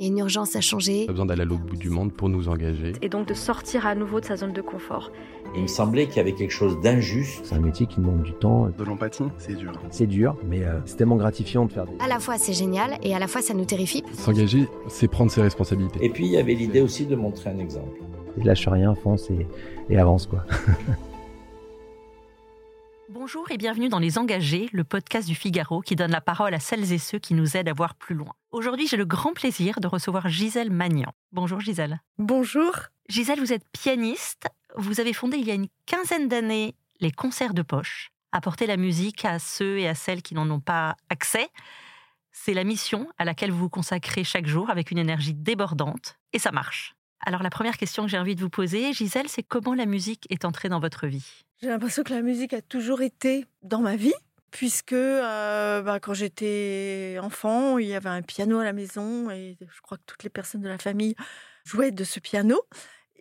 Il y a une urgence à changer. a besoin d'aller à l'autre bout du monde pour nous engager. Et donc de sortir à nouveau de sa zone de confort. Il me semblait qu'il y avait quelque chose d'injuste. C'est un métier qui demande du temps. De l'empathie, c'est dur. C'est dur, mais euh, c'est tellement gratifiant de faire des... À la fois c'est génial et à la fois ça nous terrifie. S'engager, c'est prendre ses responsabilités. Et puis il y avait l'idée aussi de montrer un exemple. Et lâche rien, fonce et, et avance quoi. Bonjour et bienvenue dans Les Engagés, le podcast du Figaro qui donne la parole à celles et ceux qui nous aident à voir plus loin. Aujourd'hui, j'ai le grand plaisir de recevoir Gisèle Magnan. Bonjour Gisèle. Bonjour. Gisèle, vous êtes pianiste. Vous avez fondé il y a une quinzaine d'années les concerts de poche. Apporter la musique à ceux et à celles qui n'en ont pas accès. C'est la mission à laquelle vous vous consacrez chaque jour avec une énergie débordante. Et ça marche. Alors la première question que j'ai envie de vous poser, Gisèle, c'est comment la musique est entrée dans votre vie? J'ai l'impression que la musique a toujours été dans ma vie, puisque euh, bah, quand j'étais enfant, il y avait un piano à la maison et je crois que toutes les personnes de la famille jouaient de ce piano.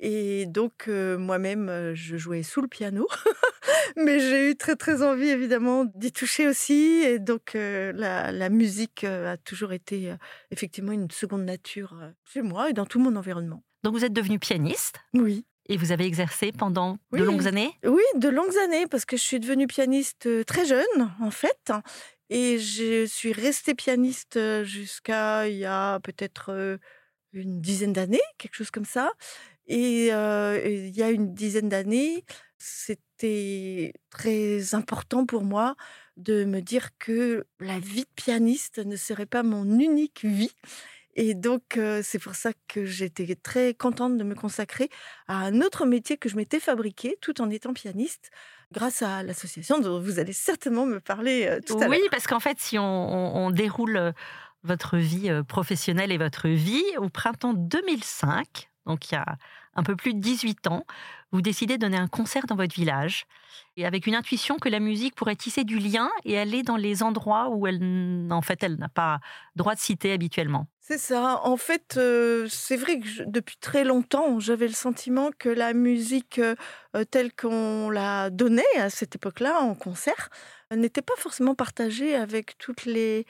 Et donc euh, moi-même, euh, je jouais sous le piano, mais j'ai eu très très envie évidemment d'y toucher aussi. Et donc la, musique a toujours été effectivement une seconde nature chez moi et dans tout mon environnement. Donc vous êtes devenue pianiste Oui. et vous avez exercé pendant de longues années? Oui, de longues années, parce que je suis devenue pianiste euh, très jeune, en fait. Et je suis restée pianiste euh, jusqu'à il y a peut-être euh, une dizaine d'années, quelque chose comme ça. Et euh, et il y a une dizaine d'années, c'était très important pour moi de me dire que la vie de pianiste ne serait pas mon unique vie. Et donc, euh, c'est pour ça que j'étais très contente de me consacrer à un autre métier que je m'étais fabriqué tout en étant pianiste, grâce à l'association dont vous allez certainement me parler euh, tout à l'heure. Oui, parce qu'en fait, si on, on- on déroule votre vie professionnelle et votre vie, au printemps 2005, donc il y a un peu plus de 18 ans, vous décidez de donner un concert dans votre village, et avec une intuition que la musique pourrait tisser du lien et aller dans les endroits où elle, en fait, elle n'a pas droit de citer habituellement. C'est ça. En fait, euh, c'est vrai que depuis très longtemps, j'avais le sentiment que la musique euh, euh, telle qu'on la donnait à cette époque-là en concert n'était pas forcément partagée avec toutes les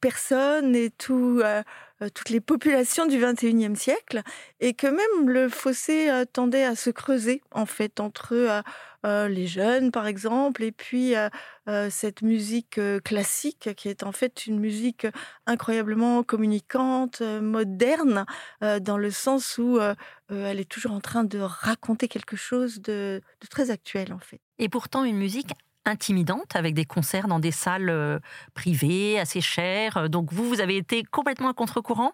personnes et tout, toutes les populations du 21e siècle, et que même le fossé euh, tendait à se creuser, en fait, entre euh, euh, les jeunes, par exemple, et puis euh, euh, cette musique euh, classique, qui est en fait une musique incroyablement communicante, euh, moderne, euh, dans le sens où euh, euh, elle est toujours en train de raconter quelque chose de, de très actuel, en fait. Et pourtant, une musique intimidante avec des concerts dans des salles euh, privées, assez chères. Donc vous, vous avez été complètement à contre-courant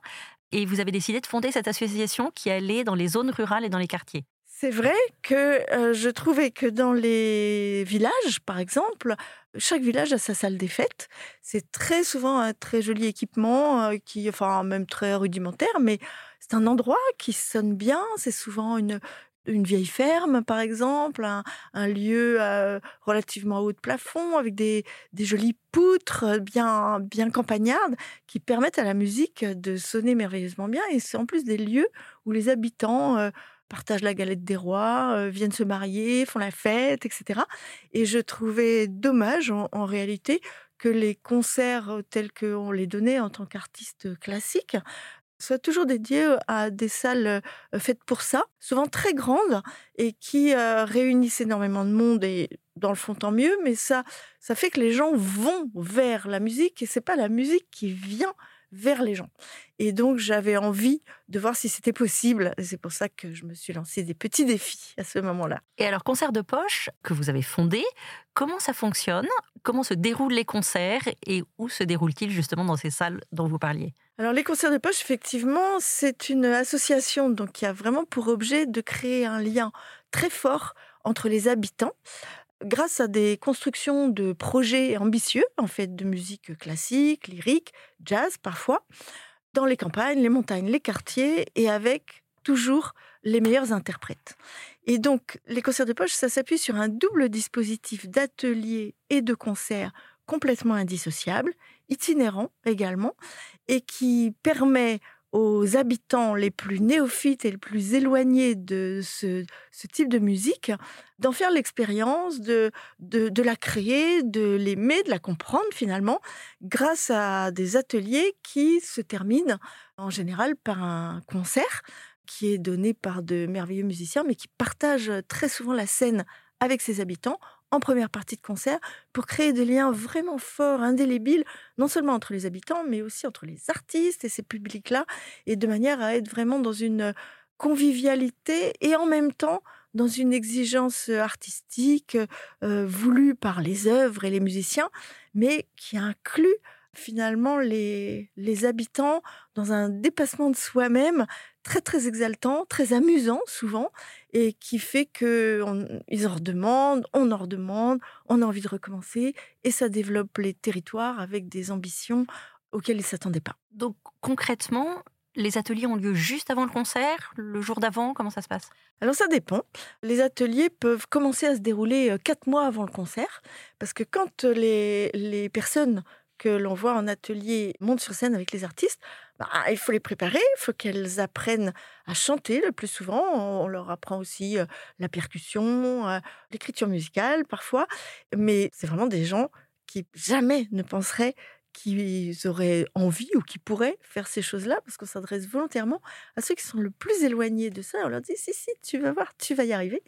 et vous avez décidé de fonder cette association qui allait dans les zones rurales et dans les quartiers. C'est vrai que euh, je trouvais que dans les villages, par exemple, chaque village a sa salle des fêtes. C'est très souvent un très joli équipement, euh, qui, enfin même très rudimentaire, mais c'est un endroit qui sonne bien. C'est souvent une, une vieille ferme, par exemple, un, lieu euh, relativement haut de plafond, avec des, jolies poutres bien, bien campagnardes, qui permettent à la musique de sonner merveilleusement bien. Et c'est en plus des lieux où les habitants... euh, partagent la galette des rois, euh, viennent se marier, font la fête, etc. Et je trouvais dommage, en, en réalité, que les concerts euh, tels qu'on les donnait en tant qu'artiste classique soient toujours dédiés à des salles faites pour ça, souvent très grandes et qui réunissent énormément de monde et dans le fond tant mieux, mais ça, ça fait que les gens vont vers la musique et c'est pas la musique qui vient vers les gens. Et donc j'avais envie de voir si c'était possible. C'est pour ça que je me suis lancé des petits défis à ce moment-là. Et alors, concert de poche que vous avez fondé, comment ça fonctionne? Comment se déroulent les concerts et où se déroulent-ils justement dans ces salles dont vous parliez? Alors les concerts de poche, effectivement, c'est une association donc qui a vraiment pour objet de créer un lien très fort entre les habitants grâce à des constructions de projets ambitieux, en fait, de musique classique, lyrique, jazz parfois, dans les campagnes, les montagnes, les quartiers, et avec toujours les meilleurs interprètes. Et donc, les concerts de poche, ça s'appuie sur un double dispositif d'ateliers et de concerts complètement indissociables, itinérants également, et qui permet aux habitants les plus néophytes et les plus éloignés de ce, type de musique d'en faire l'expérience, de, la créer, de l'aimer, de la comprendre finalement, grâce à des ateliers qui se terminent en général par un concert qui est donné par de merveilleux musiciens, mais qui partagent très souvent la scène avec ses habitants en première partie de concert pour créer des liens vraiment forts, indélébiles, non seulement entre les habitants, mais aussi entre les artistes et ces publics-là, et de manière à être vraiment dans une convivialité et en même temps dans une exigence artistique euh, voulue par les œuvres et les musiciens, mais qui inclut finalement les, les habitants dans un dépassement de soi-même très très exaltant, très amusant souvent, et qui fait que ils en redemandent, on en redemande, on a envie de recommencer, et ça développe les territoires avec des ambitions auxquelles ils s'attendaient pas. Donc concrètement, les ateliers ont lieu juste avant le concert, le jour d'avant, comment ça se passe? Alors ça dépend. Les ateliers peuvent commencer à se dérouler euh, quatre mois avant le concert, parce que quand les, les personnes que l'on voit en atelier montent sur scène avec les artistes, bah, il faut les préparer, il faut qu'elles apprennent à chanter le plus souvent. On leur apprend aussi la percussion, l'écriture musicale parfois. Mais c'est vraiment des gens qui jamais ne penseraient qu'ils auraient envie ou qui pourraient faire ces choses-là, parce qu'on s'adresse volontairement à ceux qui sont le plus éloignés de ça. On leur dit, si, si, tu vas voir, tu vas y arriver.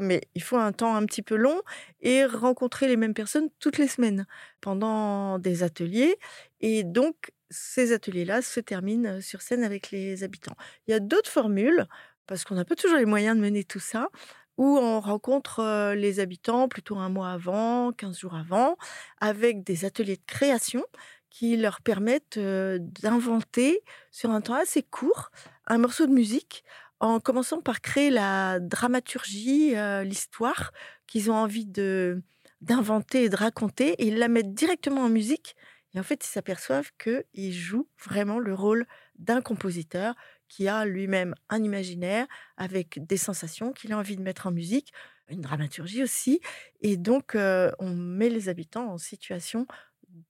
Mais il faut un temps un petit peu long et rencontrer les mêmes personnes toutes les semaines pendant des ateliers. Et donc, ces ateliers-là se terminent sur scène avec les habitants. Il y a d'autres formules, parce qu'on n'a pas toujours les moyens de mener tout ça, où on rencontre les habitants plutôt un mois avant, 15 jours avant, avec des ateliers de création qui leur permettent d'inventer sur un temps assez court un morceau de musique en commençant par créer la dramaturgie, l'histoire qu'ils ont envie de d'inventer et de raconter, et ils la mettent directement en musique. Et en fait, ils s'aperçoivent qu'ils jouent vraiment le rôle d'un compositeur qui a lui-même un imaginaire avec des sensations qu'il a envie de mettre en musique, une dramaturgie aussi. Et donc, on met les habitants en situation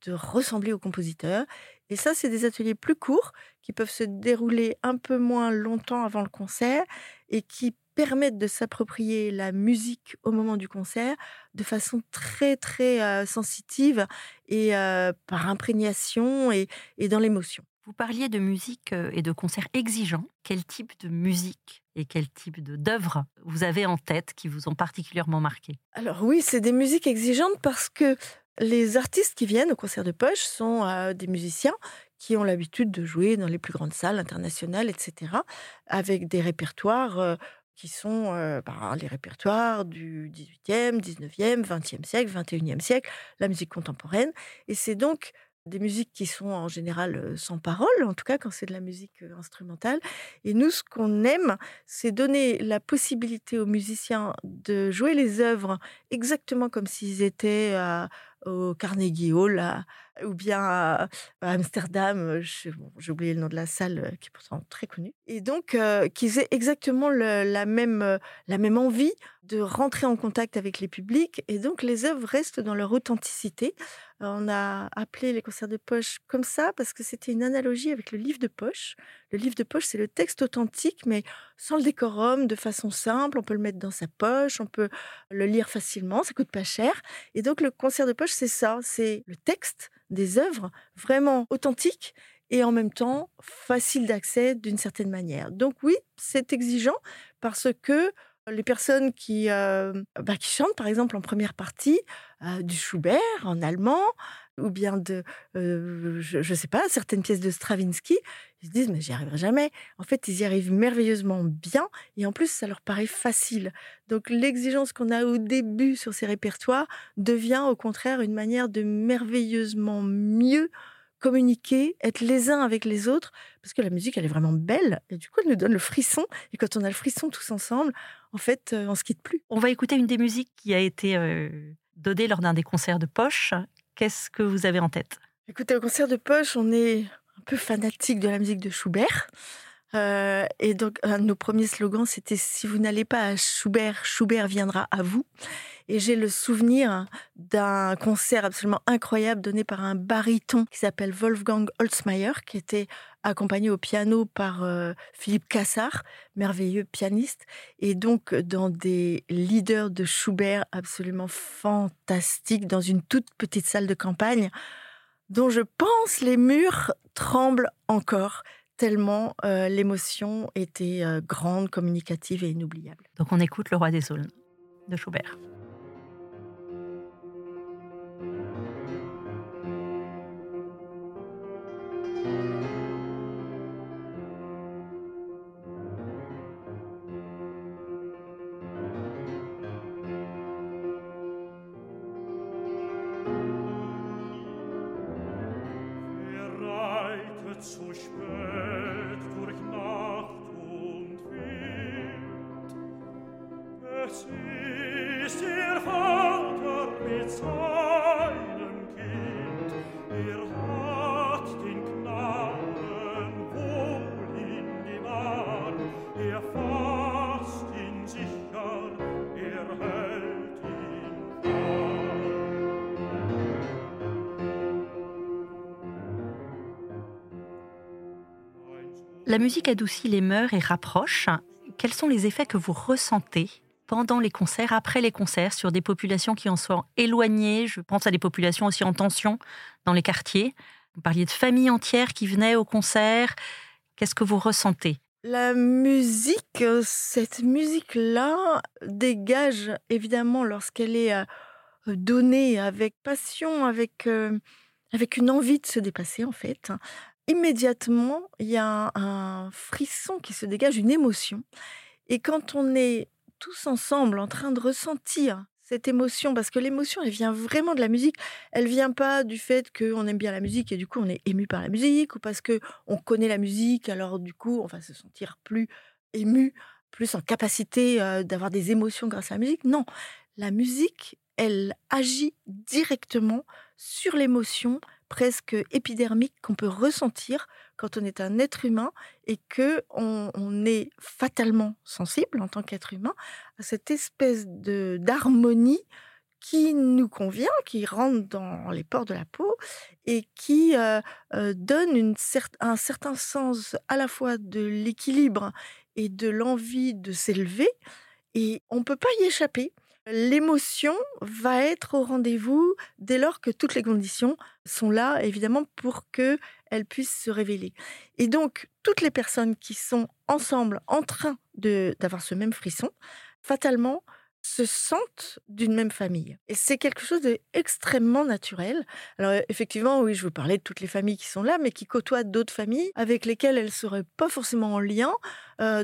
de ressembler au compositeur. Et ça, c'est des ateliers plus courts qui peuvent se dérouler un peu moins longtemps avant le concert et qui permettent de s'approprier la musique au moment du concert de façon très très sensitive et par imprégnation et, et dans l'émotion. Vous parliez de musique et de concerts exigeants. Quel type de musique et quel type d'œuvres vous avez en tête qui vous ont particulièrement marqué? Alors oui, c'est des musiques exigeantes parce que les artistes qui viennent au concert de poche sont euh, des musiciens qui ont l'habitude de jouer dans les plus grandes salles internationales, etc., avec des répertoires euh, qui sont euh, bah, les répertoires du 18e, 19e, 20e siècle, 21e siècle, la musique contemporaine. Et c'est donc des musiques qui sont en général sans parole, en tout cas quand c'est de la musique instrumentale. Et nous, ce qu'on aime, c'est donner la possibilité aux musiciens de jouer les œuvres exactement comme s'ils étaient au Carnegie Hall ou bien à, Amsterdam. J'ai oublié le nom de la salle qui est pourtant très connue. Et donc, qu'ils aient exactement la, même, la même envie de rentrer en contact avec les publics. Et donc, les œuvres restent dans leur authenticité. On a appelé les concerts de poche comme ça parce que c'était une analogie avec le livre de poche. Le livre de poche, c'est le texte authentique, mais sans le décorum, de façon simple. On peut le mettre dans sa poche, on peut le lire facilement, ça coûte pas cher. Et donc, le concert de poche, c'est ça, c'est le texte des œuvres vraiment authentiques et en même temps facile d'accès d'une certaine manière. Donc oui, c'est exigeant parce que les personnes qui, euh, bah, qui chantent, par exemple, en première partie, euh, du Schubert en allemand, ou bien de, euh, je ne sais pas, certaines pièces de Stravinsky, ils se disent, mais j'y arriverai jamais. En fait, ils y arrivent merveilleusement bien, et en plus, ça leur paraît facile. Donc, l'exigence qu'on a au début sur ces répertoires devient, au contraire, une manière de merveilleusement mieux communiquer, être les uns avec les autres, parce que la musique, elle est vraiment belle, et du coup, elle nous donne le frisson, et quand on a le frisson tous ensemble, en fait, on se quitte plus. On va écouter une des musiques qui a été euh, donnée lors d'un des concerts de Poche. Qu'est-ce que vous avez en tête? Écoutez, au concert de Poche, on est peu fanatique de la musique de Schubert. Euh, et donc, un de nos premiers slogans, c'était Si vous n'allez pas à Schubert, Schubert viendra à vous. Et j'ai le souvenir d'un concert absolument incroyable donné par un baryton qui s'appelle Wolfgang Holzmeier, qui était accompagné au piano par euh, Philippe Cassard, merveilleux pianiste, et donc dans des leaders de Schubert absolument fantastiques, dans une toute petite salle de campagne, dont je pense les murs tremblent encore tellement euh, l'émotion était euh, grande, communicative et inoubliable. Donc on écoute Le Roi des Aulnes de Schubert. La musique adoucit les mœurs et rapproche. Quels sont les effets que vous ressentez pendant les concerts, après les concerts, sur des populations qui en sont éloignées? Je pense à des populations aussi en tension dans les quartiers. Vous parliez de familles entières qui venaient au concert. Qu'est-ce que vous ressentez? La musique, euh, cette musique-là dégage évidemment lorsqu'elle est euh, donnée avec passion, avec, euh, avec une envie de se dépasser en fait. Immédiatement, il y a un, frisson qui se dégage, une émotion. Et quand on est tous ensemble en train de ressentir cette émotion, parce que l'émotion, elle vient vraiment de la musique. Elle vient pas du fait qu'on aime bien la musique et du coup on est ému par la musique, ou parce que on connaît la musique, alors du coup on va se sentir plus ému, plus en capacité euh, d'avoir des émotions grâce à la musique. Non, la musique, elle agit directement sur l'émotion presque épidermique qu'on peut ressentir quand on est un être humain et que on, est fatalement sensible en tant qu'être humain à cette espèce de d'harmonie qui nous convient, qui rentre dans les pores de la peau et qui euh, euh, donne une un certain sens à la fois de l'équilibre et de l'envie de s'élever. Et on ne peut pas y échapper. L'émotion va être au rendez-vous dès lors que toutes les conditions sont là, évidemment, pour que elle puisse se révéler. Et donc, toutes les personnes qui sont ensemble, en train d'avoir ce même frisson, fatalement se sentent d'une même famille. Et c'est quelque chose d'extrêmement naturel. Alors euh, effectivement, oui, je vous parlais de toutes les familles qui sont là, mais qui côtoient d'autres familles avec lesquelles elles ne seraient pas forcément en lien,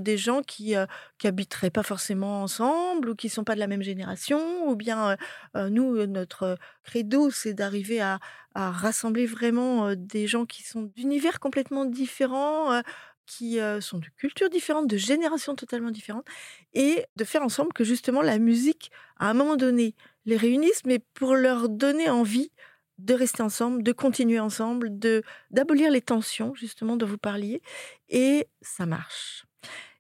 des gens qui euh, qui habiteraient pas forcément ensemble ou qui sont pas de la même génération, ou bien nous, notre credo, c'est d'arriver à, à rassembler vraiment des gens qui sont d'univers complètement différents, qui euh, sont de cultures différentes, de générations totalement différentes, et de faire ensemble que justement la musique, à un moment donné, les réunisse, mais pour leur donner envie de rester ensemble, de continuer ensemble, de d'abolir les tensions justement dont vous parliez, et ça marche.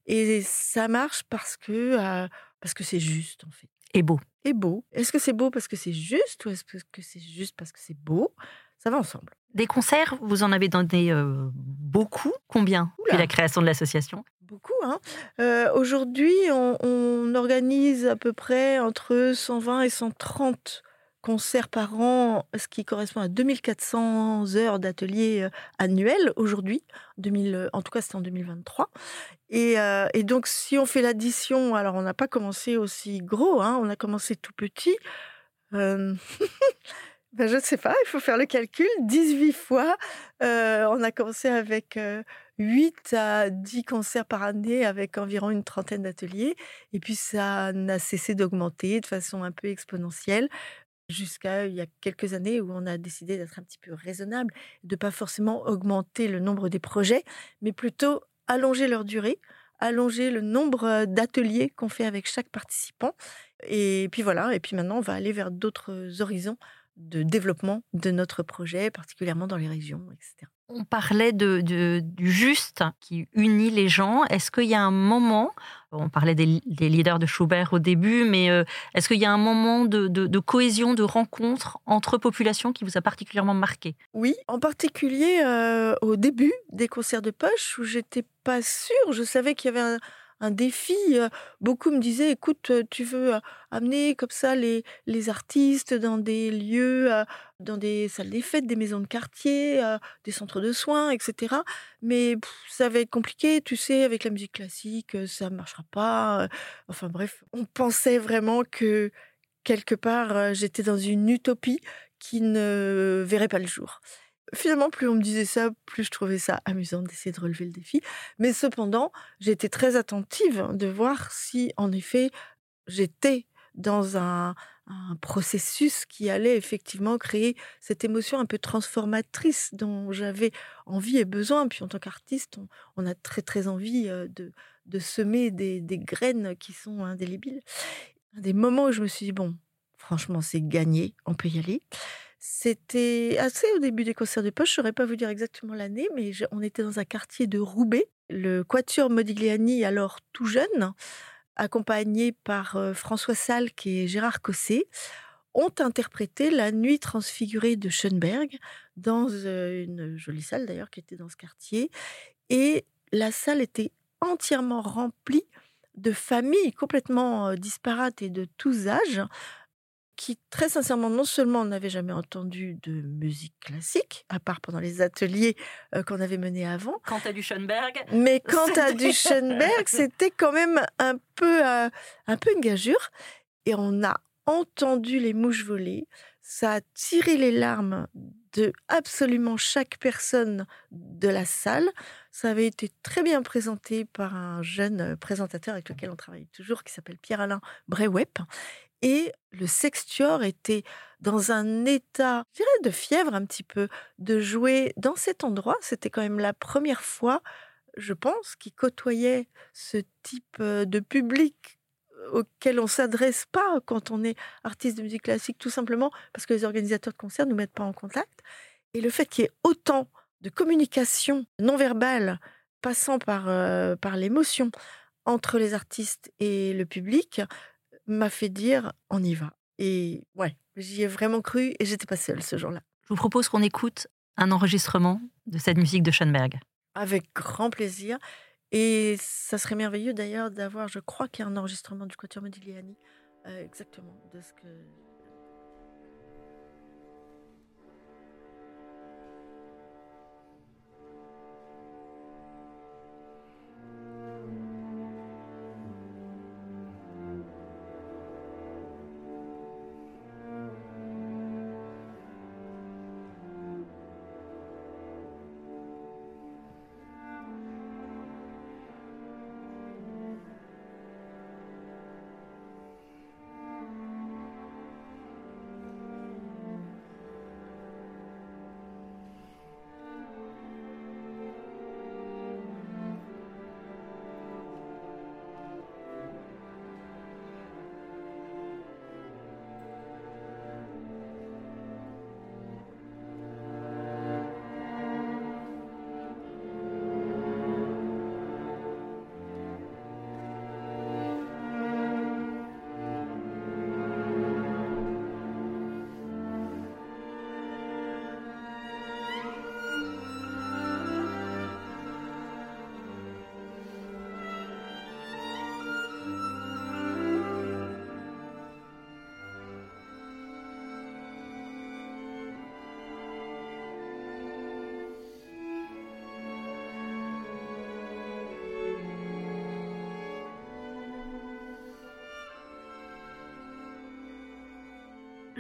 Et ça marche parce que euh, parce que c'est juste en fait. Et beau. Et beau. Est-ce que c'est beau parce que c'est juste ou est-ce que c'est juste parce que c'est beau? Ça va ensemble. Des concerts, vous en avez donné euh, beaucoup. Combien Oula. depuis la création de l'association? Beaucoup, hein. Euh, Aujourd'hui, on, on organise à peu près entre 120 et 130 concerts par an, ce qui correspond à 2400 heures d'ateliers euh, annuels aujourd'hui. 2000, En tout cas, c'était en 2023. Et, euh, et donc, si on fait l'addition, alors on n'a pas commencé aussi gros, hein, on a commencé tout petit. Euh, ben, je ne sais pas, il faut faire le calcul. 18 fois, euh, on a commencé avec euh, 8 à 10 concerts par année avec environ une trentaine d'ateliers. Et puis ça n'a cessé d'augmenter de façon un peu exponentielle jusqu'à il y a quelques années où on a décidé d'être un petit peu raisonnable, de pas forcément augmenter le nombre des projets, mais plutôt allonger leur durée allonger le nombre d'ateliers qu'on fait avec chaque participant. Et puis voilà, et puis maintenant, on va aller vers d'autres horizons de développement de notre projet, particulièrement dans les régions, etc. On parlait de, du juste qui unit les gens. Est-ce qu'il y a un moment, on parlait des, leaders de Schubert au début, mais euh, est-ce qu'il y a un moment de, cohésion, de rencontre entre populations qui vous a particulièrement marqué? Oui, en particulier euh, au début des concerts de poche où j'étais pas sûre. Je savais qu'il y avait un, un défi. Beaucoup me disaient, écoute, tu veux amener comme ça les, les artistes dans des lieux, dans des salles des fêtes, des maisons de quartier, des centres de soins, etc. Mais ça va être compliqué, tu sais, avec la musique classique, ça ne marchera pas. Enfin bref, on pensait vraiment que quelque part, j'étais dans une utopie qui ne verrait pas le jour. Finalement, plus on me disait ça, plus je trouvais ça amusant d'essayer de relever le défi. Mais cependant, j'étais très attentive de voir si, en effet, j'étais dans un, processus qui allait effectivement créer cette émotion un peu transformatrice dont j'avais envie et besoin. Puis en tant qu'artiste, on, a très très envie de, de semer des, des, graines qui sont indélébiles. Des moments où je me suis dit, bon, franchement, c'est gagné, on peut y aller. C'était assez au début des concerts de poche, je ne saurais pas vous dire exactement l'année, mais on était dans un quartier de Roubaix. Le Quatuor Modigliani, alors tout jeune, accompagné par François Salk et Gérard Cosset, ont interprété La Nuit transfigurée de Schoenberg dans une jolie salle d'ailleurs qui était dans ce quartier. Et la salle était entièrement remplie de familles complètement disparates et de tous âges, qui, très sincèrement, non seulement n'avait jamais entendu de musique classique, à part pendant les ateliers qu'on avait menés avant. Quant à du Schoenberg. Mais quant à du Schoenberg, c'était quand même un peu, un peu une gageure. Et on a entendu les mouches voler. Ça a tiré les larmes de absolument chaque personne de la salle. Ça avait été très bien présenté par un jeune présentateur avec lequel on travaille toujours, qui s'appelle Pierre-Alain Brewep. Et le sextuor était dans un état, je dirais, de fièvre un petit peu, de jouer dans cet endroit. C'était quand même la première fois, je pense, qu'il côtoyait ce type de public auquel on s'adresse pas quand on est artiste de musique classique, tout simplement parce que les organisateurs de concerts ne nous mettent pas en contact. Et le fait qu'il y ait autant de communication non verbale passant par, par l'émotion entre les artistes et le public, m'a fait dire on y va. Et ouais, j'y ai vraiment cru et j'étais pas seule ce jour-là. Je vous propose qu'on écoute un enregistrement de cette musique de Schoenberg. Avec grand plaisir. Et ça serait merveilleux d'ailleurs d'avoir, je crois qu'il y a un enregistrement du Quatuor Modigliani, euh, exactement, de ce que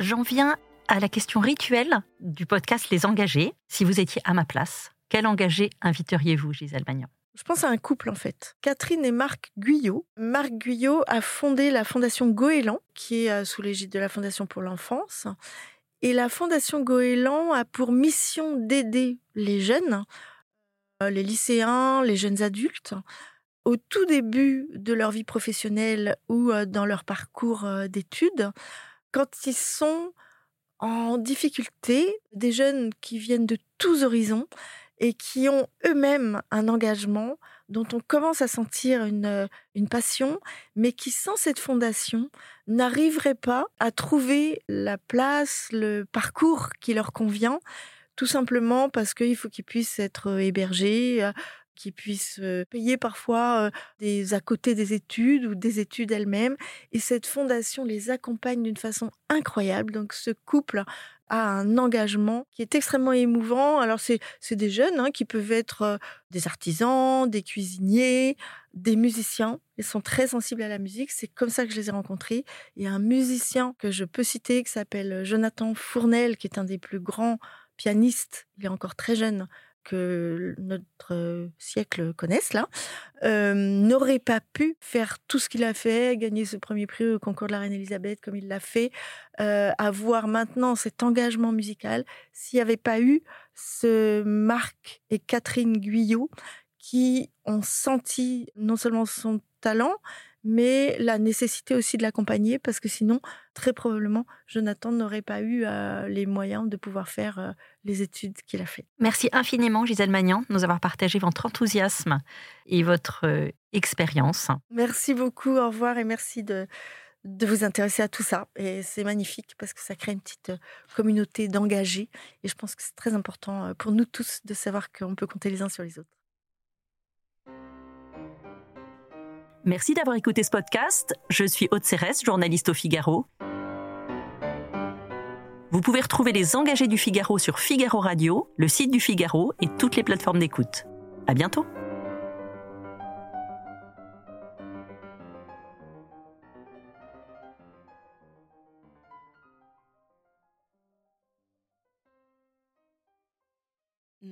J'en viens à la question rituelle du podcast Les Engagés. Si vous étiez à ma place, quel engagé inviteriez-vous, Gisèle Magnan? Je pense à un couple en fait. Catherine et Marc Guyot. Marc Guyot a fondé la fondation Goéland, qui est euh, sous l'égide de la Fondation pour l'enfance. Et la fondation Goéland a pour mission d'aider les jeunes, euh, les lycéens, les jeunes adultes, au tout début de leur vie professionnelle ou euh, dans leur parcours d'études, quand ils sont en difficulté, des jeunes qui viennent de tous horizons et qui ont eux-mêmes un engagement dont on commence à sentir une, euh, une passion, mais qui, sans cette fondation, n'arriveraient pas à trouver la place, le parcours qui leur convient, tout simplement parce qu'il faut qu'ils puissent être hébergés, qu'ils puissent payer parfois des à côté des études ou des études elles-mêmes. Et cette fondation les accompagne d'une façon incroyable. Donc ce couple a un engagement qui est extrêmement émouvant. Alors c'est des jeunes hein, qui peuvent être des artisans, des cuisiniers, des musiciens. Ils sont très sensibles à la musique. C'est comme ça que je les ai rencontrés. Il y a un musicien que je peux citer qui s'appelle Jonathan Fournel, qui est un des plus grands pianistes. Il est encore très jeune que notre siècle connaisse là, n'aurait pas pu faire tout ce qu'il a fait, gagner ce premier prix au concours de la Reine Elisabeth comme il l'a fait, avoir maintenant cet engagement musical, s'il n'y avait pas eu ce Marc et Catherine Guyot qui ont senti non seulement son talent, mais la nécessité aussi de l'accompagner parce que sinon, très probablement, Jonathan n'aurait pas eu euh, les moyens de pouvoir faire euh, les études qu'il a fait. Merci infiniment, Gisèle Magnan, de nous avoir partagé votre enthousiasme et votre euh, expérience. Merci beaucoup, au revoir et merci de, de vous intéresser à tout ça. Et c'est magnifique parce que ça crée une petite communauté d'engagés. Et je pense que c'est très important pour nous tous de savoir qu'on peut compter les uns sur les autres. Merci d'avoir écouté ce podcast. Je suis Aude Cérès, journaliste au Figaro. Vous pouvez retrouver les engagés du Figaro sur Figaro Radio, le site du Figaro et toutes les plateformes d'écoute. À bientôt!